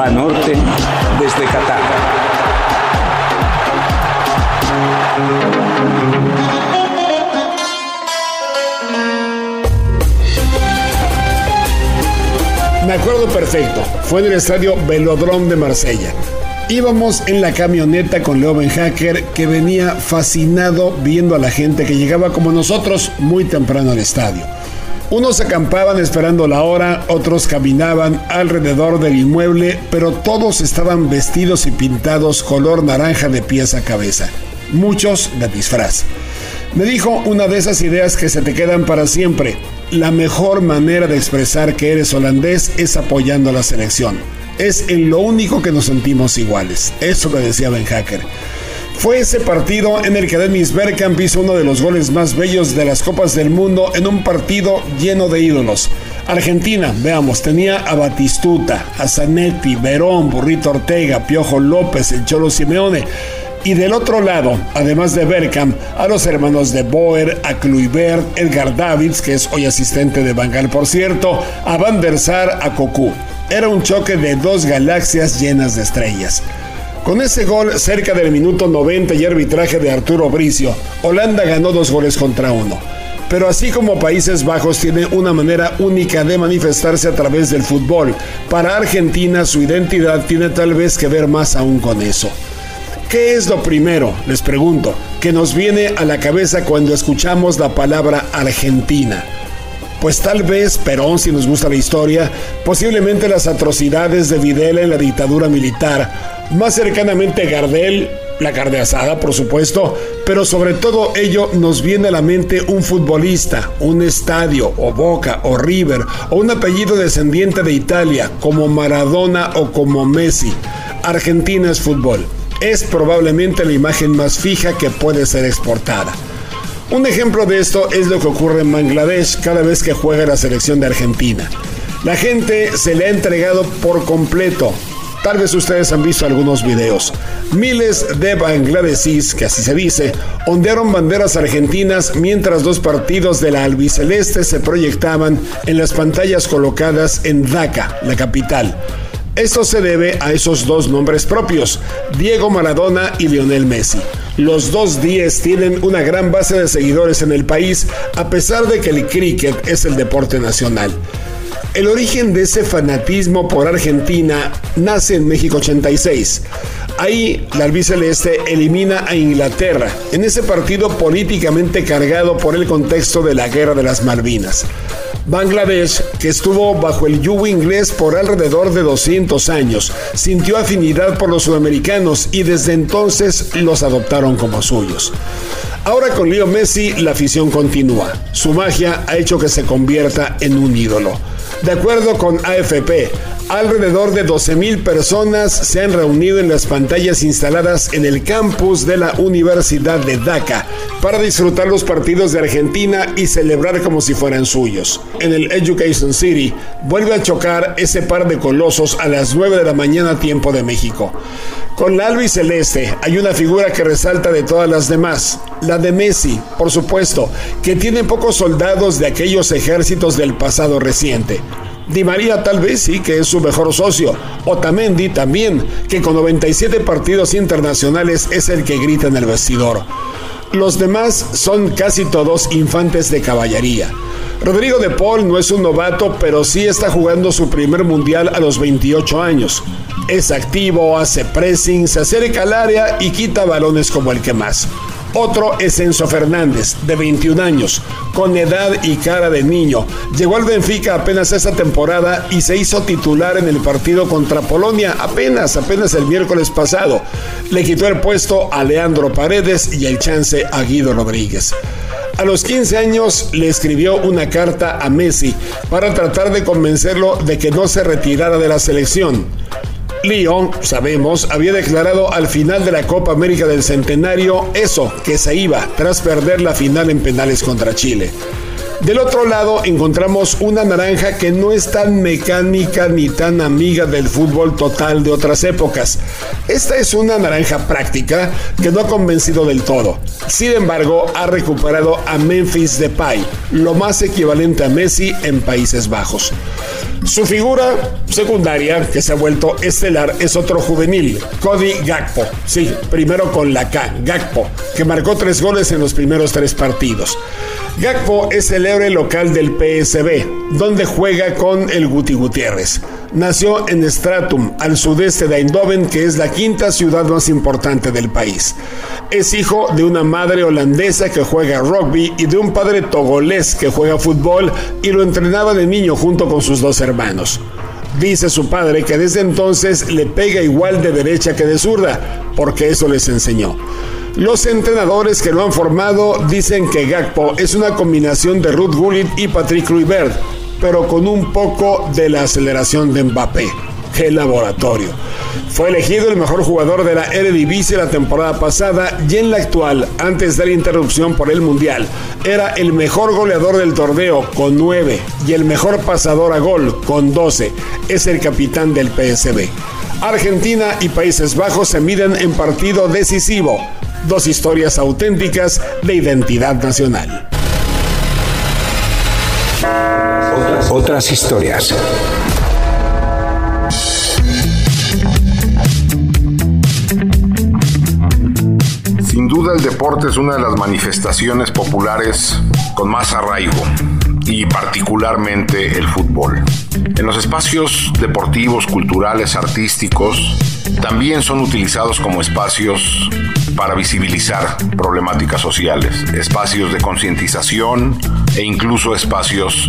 Banorte desde Qatar. Me acuerdo perfecto, fue en el estadio Velodrome de Marsella. Íbamos en la camioneta con Leo Hacker que venía fascinado viendo a la gente que llegaba como nosotros muy temprano al estadio. Unos acampaban esperando la hora, otros caminaban alrededor del inmueble, pero todos estaban vestidos y pintados color naranja de pies a cabeza, muchos de disfraz. Me dijo una de esas ideas que se te quedan para siempre. La mejor manera de expresar que eres holandés es apoyando a la selección. Es en lo único que nos sentimos iguales. Eso me decía Ben Hacker. Fue ese partido en el que Dennis Bergkamp hizo uno de los goles más bellos de las Copas del Mundo en un partido lleno de ídolos. Argentina, veamos, tenía a Batistuta, a Zanetti, Verón, Burrito Ortega, Piojo López, el Cholo Simeone. Y del otro lado, además de Bergkamp, a los hermanos de Boer, a Kluivert, Edgar Davids, que es hoy asistente de Bangal por cierto, a Van der Sar, a Cocu. Era un choque de dos galaxias llenas de estrellas. Con ese gol cerca del minuto 90 y arbitraje de Arturo Bricio, Holanda ganó dos goles contra uno. Pero así como Países Bajos tiene una manera única de manifestarse a través del fútbol, para Argentina su identidad tiene tal vez que ver más aún con eso. ¿Qué es lo primero, les pregunto, que nos viene a la cabeza cuando escuchamos la palabra Argentina? Pues tal vez Perón, si nos gusta la historia, posiblemente las atrocidades de Videla en la dictadura militar, más cercanamente Gardel, la carne asada, por supuesto, pero sobre todo ello nos viene a la mente un futbolista, un estadio, o Boca, o River, o un apellido descendiente de Italia, como Maradona o como Messi. Argentina es fútbol. Es probablemente la imagen más fija que puede ser exportada. Un ejemplo de esto es lo que ocurre en Bangladesh cada vez que juega la selección de Argentina. La gente se le ha entregado por completo, Tal vez ustedes han visto algunos videos. Miles de bangladesíes, que así se dice, ondearon banderas argentinas mientras dos partidos de la albiceleste se proyectaban en las pantallas colocadas en Dhaka, la capital. Esto se debe a esos dos nombres propios, Diego Maradona y Lionel Messi. Los dos 10 tienen una gran base de seguidores en el país, a pesar de que el cricket es el deporte nacional. El origen de ese fanatismo por Argentina nace en México 86. Ahí la albiceleste elimina a Inglaterra en ese partido políticamente cargado por el contexto de la Guerra de las Malvinas. Bangladesh, que estuvo bajo el yugo inglés por alrededor de 200 años, sintió afinidad por los sudamericanos y desde entonces los adoptaron como suyos. Ahora con Leo Messi la afición continúa. Su magia ha hecho que se convierta en un ídolo. De acuerdo con AFP, alrededor de 12.000 personas se han reunido en las pantallas instaladas en el campus de la Universidad de Dhaka para disfrutar los partidos de Argentina y celebrar como si fueran suyos. En el Education City vuelve a chocar ese par de colosos a las 9 de la mañana tiempo de México. Con la celeste hay una figura que resalta de todas las demás, la de Messi, por supuesto, que tiene pocos soldados de aquellos ejércitos del pasado reciente. Di María tal vez sí que es su mejor socio. Otamendi también, que con 97 partidos internacionales es el que grita en el vestidor. Los demás son casi todos infantes de caballería. Rodrigo de Paul no es un novato, pero sí está jugando su primer mundial a los 28 años. Es activo, hace pressing, se acerca al área y quita balones como el que más. Otro es Enzo Fernández, de 21 años, con edad y cara de niño. Llegó al Benfica apenas esa temporada y se hizo titular en el partido contra Polonia apenas, apenas el miércoles pasado. Le quitó el puesto a Leandro Paredes y el chance a Guido Rodríguez. A los 15 años le escribió una carta a Messi para tratar de convencerlo de que no se retirara de la selección. Lyon, sabemos, había declarado al final de la Copa América del Centenario eso, que se iba tras perder la final en penales contra Chile. Del otro lado encontramos una naranja que no es tan mecánica ni tan amiga del fútbol total de otras épocas. Esta es una naranja práctica que no ha convencido del todo. Sin embargo, ha recuperado a Memphis Depay, lo más equivalente a Messi en Países Bajos. Su figura secundaria, que se ha vuelto estelar, es otro juvenil, Cody Gakpo. Sí, primero con la K, Gakpo, que marcó tres goles en los primeros tres partidos. Gakpo es el héroe local del PSB, donde juega con el Guti Gutiérrez. Nació en Stratum, al sudeste de Eindhoven, que es la quinta ciudad más importante del país. Es hijo de una madre holandesa que juega rugby y de un padre togolés que juega fútbol y lo entrenaba de niño junto con sus dos hermanos. Dice su padre que desde entonces le pega igual de derecha que de zurda, porque eso les enseñó. Los entrenadores que lo han formado dicen que Gakpo es una combinación de Ruth Gullit y Patrick Kluivert, pero con un poco de la aceleración de Mbappé. ¡Qué laboratorio! Fue elegido el mejor jugador de la Eredivisie la temporada pasada y en la actual, antes de la interrupción por el Mundial, era el mejor goleador del torneo con 9 y el mejor pasador a gol con 12. Es el capitán del PSB. Argentina y Países Bajos se miden en partido decisivo dos historias auténticas de identidad nacional. Otras, historias. Sin duda el deporte es una de las manifestaciones populares con más arraigo y particularmente el fútbol. En los espacios deportivos, culturales, artísticos, también son utilizados como espacios para visibilizar problemáticas sociales, espacios de concientización e incluso espacios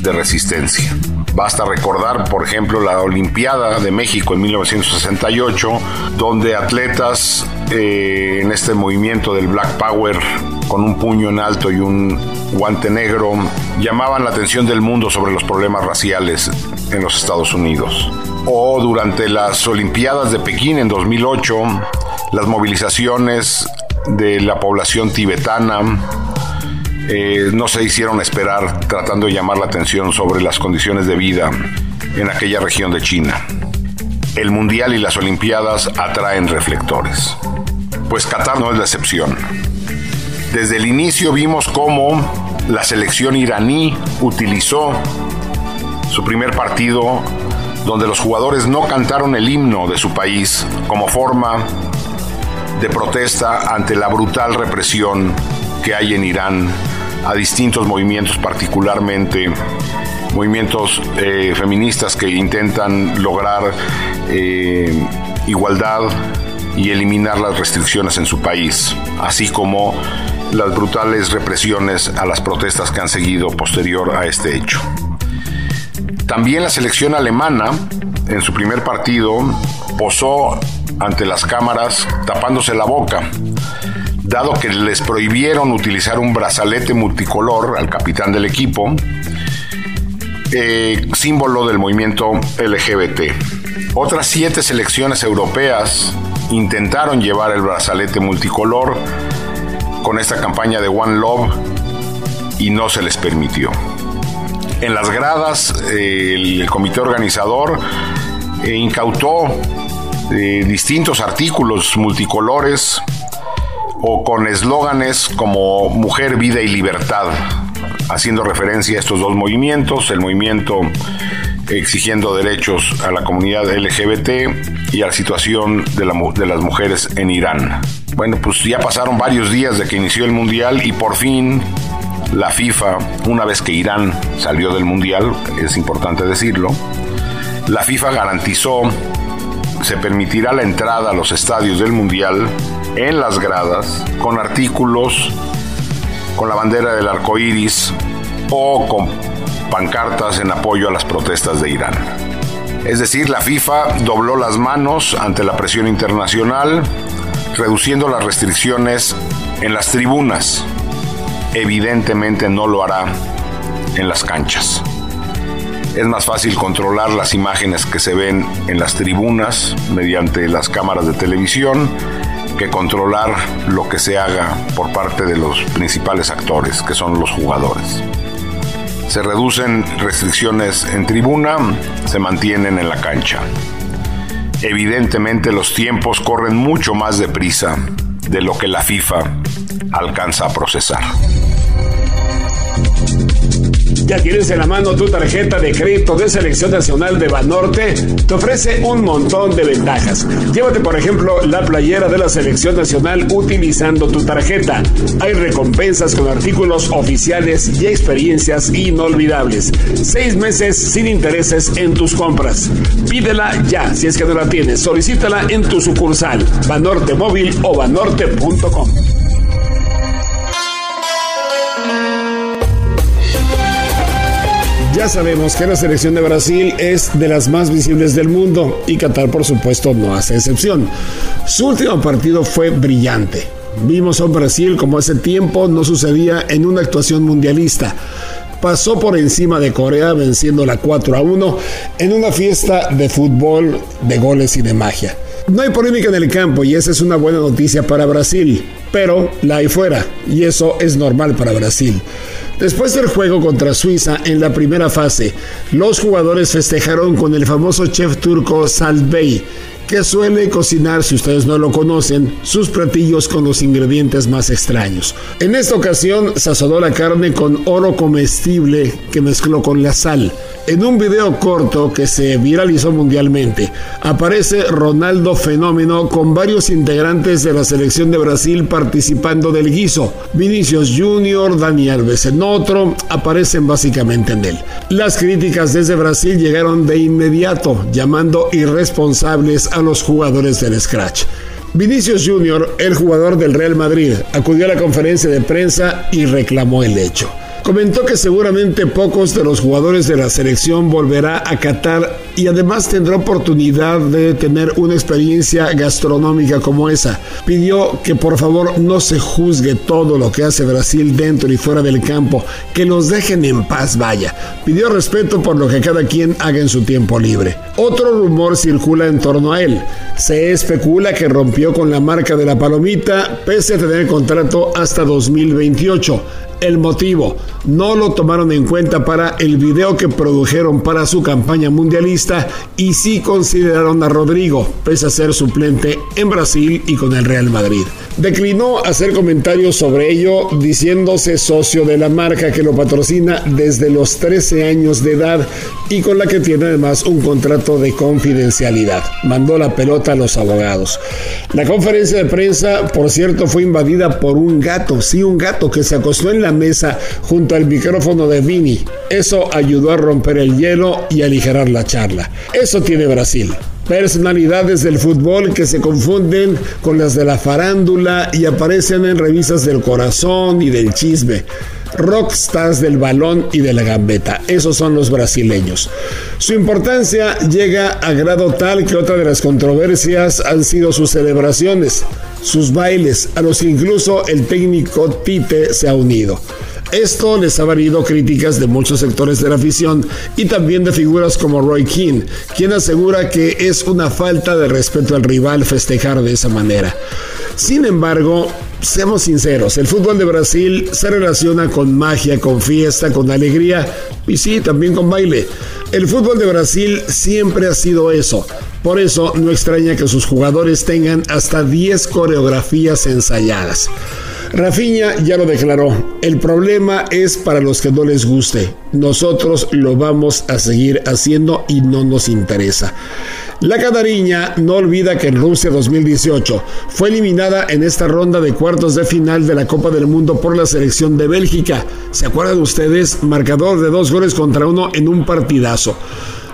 de resistencia. Basta recordar, por ejemplo, la Olimpiada de México en 1968, donde atletas eh, en este movimiento del Black Power, con un puño en alto y un guante negro, llamaban la atención del mundo sobre los problemas raciales en los Estados Unidos. O durante las Olimpiadas de Pekín en 2008, las movilizaciones de la población tibetana eh, no se hicieron esperar tratando de llamar la atención sobre las condiciones de vida en aquella región de China. El Mundial y las Olimpiadas atraen reflectores. Pues Qatar no es la excepción. Desde el inicio vimos cómo la selección iraní utilizó su primer partido donde los jugadores no cantaron el himno de su país como forma de protesta ante la brutal represión que hay en Irán a distintos movimientos, particularmente movimientos eh, feministas que intentan lograr eh, igualdad y eliminar las restricciones en su país, así como las brutales represiones a las protestas que han seguido posterior a este hecho. También la selección alemana, en su primer partido, posó ante las cámaras tapándose la boca, dado que les prohibieron utilizar un brazalete multicolor al capitán del equipo, eh, símbolo del movimiento LGBT. Otras siete selecciones europeas intentaron llevar el brazalete multicolor con esta campaña de One Love y no se les permitió. En las gradas, el comité organizador eh, incautó distintos artículos multicolores o con eslóganes como mujer, vida y libertad, haciendo referencia a estos dos movimientos, el movimiento exigiendo derechos a la comunidad LGBT y a la situación de, de las mujeres en Irán. Bueno, pues ya pasaron varios días de que inició el Mundial y por fin la FIFA, una vez que Irán salió del Mundial, es importante decirlo, la FIFA garantizó se permitirá la entrada a los estadios del Mundial en las gradas con artículos con la bandera del arco iris o con pancartas en apoyo a las protestas de Irán. Es decir, la FIFA dobló las manos ante la presión internacional, reduciendo las restricciones en las tribunas. Evidentemente no lo hará en las canchas. Es más fácil controlar las imágenes que se ven en las tribunas mediante las cámaras de televisión que controlar lo que se haga por parte de los principales actores, que son los jugadores. Se reducen restricciones en tribuna, se mantienen en la cancha. Evidentemente los tiempos corren mucho más deprisa de lo que la FIFA alcanza a procesar. ¿Ya tienes en la mano tu tarjeta de crédito de selección nacional de Banorte? Te ofrece un montón de ventajas. Llévate, por ejemplo, la playera de la selección nacional utilizando tu tarjeta. Hay recompensas con artículos oficiales y experiencias inolvidables. Seis meses sin intereses en tus compras. Pídela ya, si es que no la tienes. Solicítala en tu sucursal, Banorte Móvil o banorte.com. Sabemos que la selección de Brasil es de las más visibles del mundo y Qatar por supuesto no hace excepción. Su último partido fue brillante. Vimos a un Brasil como hace tiempo no sucedía en una actuación mundialista. Pasó por encima de Corea venciendo la 4 a 1 en una fiesta de fútbol, de goles y de magia. No hay polémica en el campo y esa es una buena noticia para Brasil, pero la hay fuera y eso es normal para Brasil. Después del juego contra Suiza en la primera fase, los jugadores festejaron con el famoso chef turco Salbey, que suele cocinar, si ustedes no lo conocen, sus platillos con los ingredientes más extraños. En esta ocasión sazonó la carne con oro comestible que mezcló con la sal. En un video corto que se viralizó mundialmente, aparece Ronaldo Fenómeno con varios integrantes de la selección de Brasil participando del guiso. Vinicius Junior, Dani Alves en otro, aparecen básicamente en él. Las críticas desde Brasil llegaron de inmediato, llamando irresponsables a los jugadores del Scratch. Vinicius Junior, el jugador del Real Madrid, acudió a la conferencia de prensa y reclamó el hecho. Comentó que seguramente pocos de los jugadores de la selección volverá a Qatar y además tendrá oportunidad de tener una experiencia gastronómica como esa. Pidió que por favor no se juzgue todo lo que hace Brasil dentro y fuera del campo, que los dejen en paz, vaya. Pidió respeto por lo que cada quien haga en su tiempo libre. Otro rumor circula en torno a él. Se especula que rompió con la marca de la palomita pese a tener contrato hasta 2028. El motivo, no lo tomaron en cuenta para el video que produjeron para su campaña mundialista y sí consideraron a Rodrigo, pese a ser suplente en Brasil y con el Real Madrid. Declinó hacer comentarios sobre ello diciéndose socio de la marca que lo patrocina desde los 13 años de edad y con la que tiene además un contrato de confidencialidad. Mandó la pelota a los abogados. La conferencia de prensa, por cierto, fue invadida por un gato, sí, un gato que se acostó en la mesa junto al micrófono de Vini. Eso ayudó a romper el hielo y aligerar la charla. Eso tiene Brasil. Personalidades del fútbol que se confunden con las de la farándula y aparecen en revistas del corazón y del chisme. Rockstars del balón y de la gambeta. Esos son los brasileños. Su importancia llega a grado tal que otra de las controversias han sido sus celebraciones, sus bailes, a los incluso el técnico Tite se ha unido. Esto les ha valido críticas de muchos sectores de la afición y también de figuras como Roy Keane, quien asegura que es una falta de respeto al rival festejar de esa manera. Sin embargo, seamos sinceros, el fútbol de Brasil se relaciona con magia, con fiesta, con alegría y sí, también con baile. El fútbol de Brasil siempre ha sido eso. Por eso no extraña que sus jugadores tengan hasta 10 coreografías ensayadas. Rafiña ya lo declaró, el problema es para los que no les guste. Nosotros lo vamos a seguir haciendo y no nos interesa. La Canariña no olvida que en Rusia 2018 fue eliminada en esta ronda de cuartos de final de la Copa del Mundo por la selección de Bélgica. ¿Se acuerdan ustedes? Marcador de dos goles contra uno en un partidazo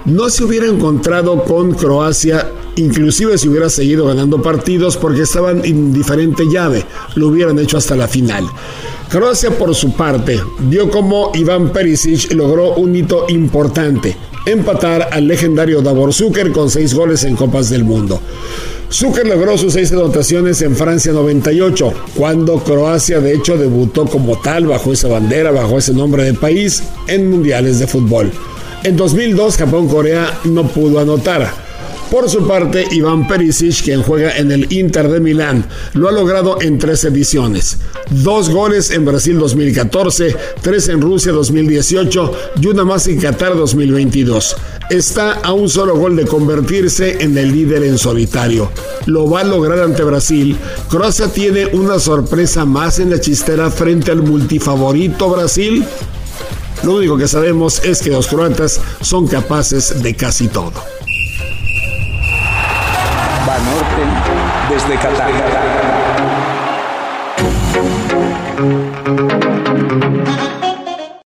no se hubiera encontrado con Croacia, inclusive si hubiera seguido ganando partidos porque estaban en diferente llave, lo hubieran hecho hasta la final. Croacia por su parte vio como Iván Perisic logró un hito importante, empatar al legendario Davor Zucker con seis goles en Copas del Mundo. Zucker logró sus seis anotaciones en Francia 98, cuando Croacia de hecho debutó como tal bajo esa bandera, bajo ese nombre de país en mundiales de fútbol. En 2002 Japón-Corea no pudo anotar. Por su parte, Iván Perisic, quien juega en el Inter de Milán, lo ha logrado en tres ediciones. Dos goles en Brasil 2014, tres en Rusia 2018 y una más en Qatar 2022. Está a un solo gol de convertirse en el líder en solitario. Lo va a lograr ante Brasil. Croacia tiene una sorpresa más en la chistera frente al multifavorito Brasil. Lo único que sabemos es que los croatas son capaces de casi todo. Banorte desde Qatar.